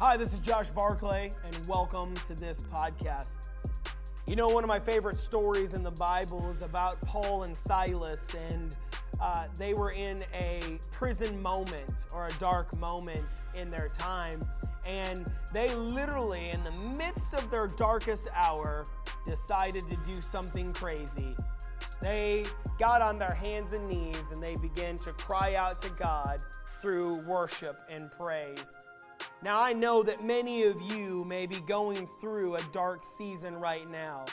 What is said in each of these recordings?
Hi, this is Josh Barclay, and welcome to this podcast. You know, one of my favorite stories in the Bible is about Paul and Silas, and uh, they were in a prison moment or a dark moment in their time. And they literally, in the midst of their darkest hour, decided to do something crazy. They got on their hands and knees and they began to cry out to God through worship and praise. Now, I know that many of you may be going through a dark season right now.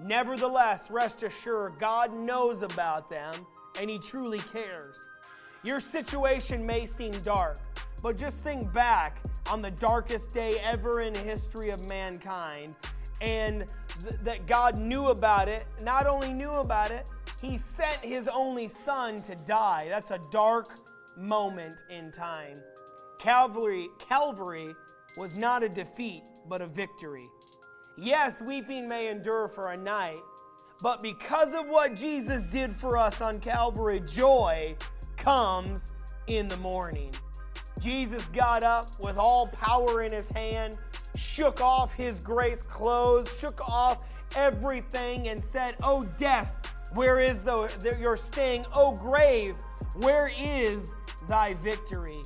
Nevertheless, rest assured, God knows about them and He truly cares. Your situation may seem dark, but just think back on the darkest day ever in the history of mankind and th- that God knew about it. Not only knew about it, He sent His only Son to die. That's a dark moment in time. Calvary, Calvary was not a defeat, but a victory. Yes, weeping may endure for a night, but because of what Jesus did for us on Calvary, joy comes in the morning. Jesus got up with all power in his hand, shook off his grave clothes, shook off everything, and said, Oh, death, where is the, the, your sting? Oh, grave, where is thy victory?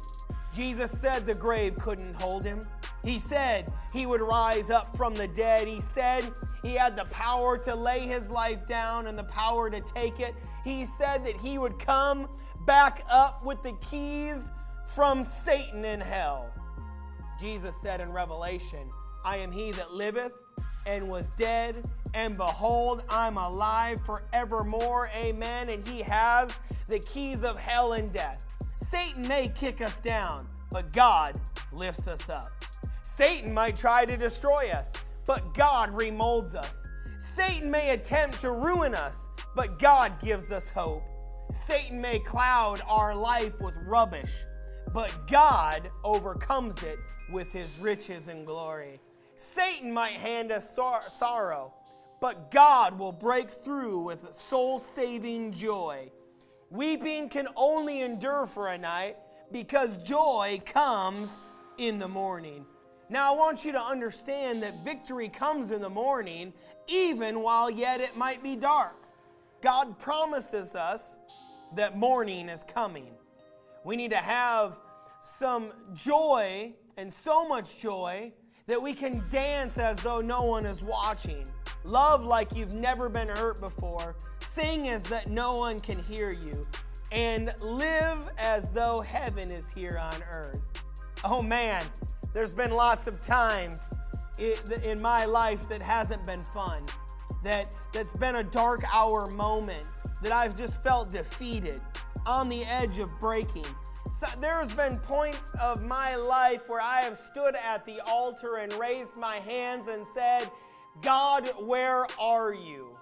Jesus said the grave couldn't hold him. He said he would rise up from the dead. He said he had the power to lay his life down and the power to take it. He said that he would come back up with the keys from Satan in hell. Jesus said in Revelation, I am he that liveth and was dead, and behold, I'm alive forevermore. Amen. And he has the keys of hell and death. Satan may kick us down, but God lifts us up. Satan might try to destroy us, but God remolds us. Satan may attempt to ruin us, but God gives us hope. Satan may cloud our life with rubbish, but God overcomes it with his riches and glory. Satan might hand us sor- sorrow, but God will break through with soul saving joy. Weeping can only endure for a night because joy comes in the morning. Now, I want you to understand that victory comes in the morning, even while yet it might be dark. God promises us that morning is coming. We need to have some joy and so much joy that we can dance as though no one is watching. Love like you've never been hurt before. Sing as that no one can hear you. And live as though heaven is here on earth. Oh man, there's been lots of times in my life that hasn't been fun. That, that's been a dark hour moment that I've just felt defeated, on the edge of breaking. So there's been points of my life where I have stood at the altar and raised my hands and said, God, where are you?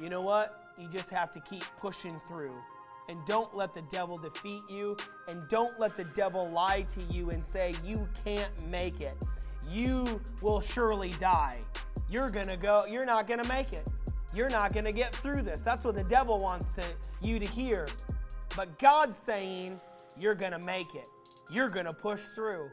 You know what? You just have to keep pushing through. And don't let the devil defeat you. And don't let the devil lie to you and say, you can't make it. You will surely die. You're gonna go, you're not gonna make it. You're not gonna get through this. That's what the devil wants to, you to hear. But God's saying, you're gonna make it. You're gonna push through.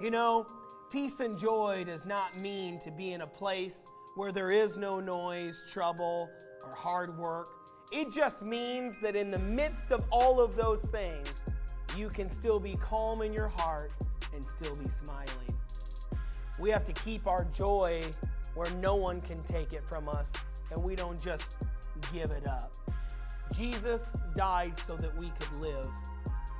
You know, peace and joy does not mean to be in a place where there is no noise, trouble, or hard work. It just means that in the midst of all of those things, you can still be calm in your heart and still be smiling. We have to keep our joy where no one can take it from us and we don't just give it up. Jesus died so that we could live.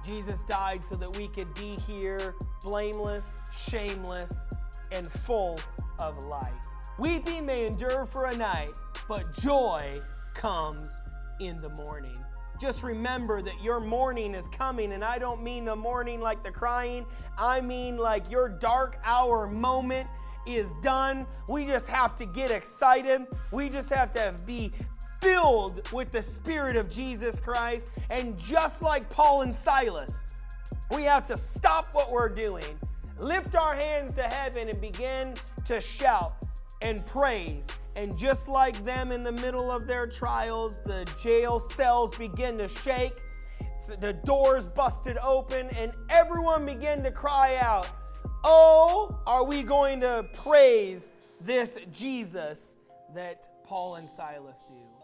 Jesus died so that we could be here blameless, shameless, and full of life. Weeping may endure for a night, but joy comes in the morning. Just remember that your morning is coming, and I don't mean the mourning like the crying, I mean like your dark hour moment is done. We just have to get excited. We just have to be filled with the Spirit of Jesus Christ. And just like Paul and Silas, we have to stop what we're doing, lift our hands to heaven, and begin to shout and praise. And just like them in the middle of their trials, the jail cells begin to shake, the doors busted open, and everyone began to cry out, Oh, are we going to praise this Jesus that Paul and Silas do?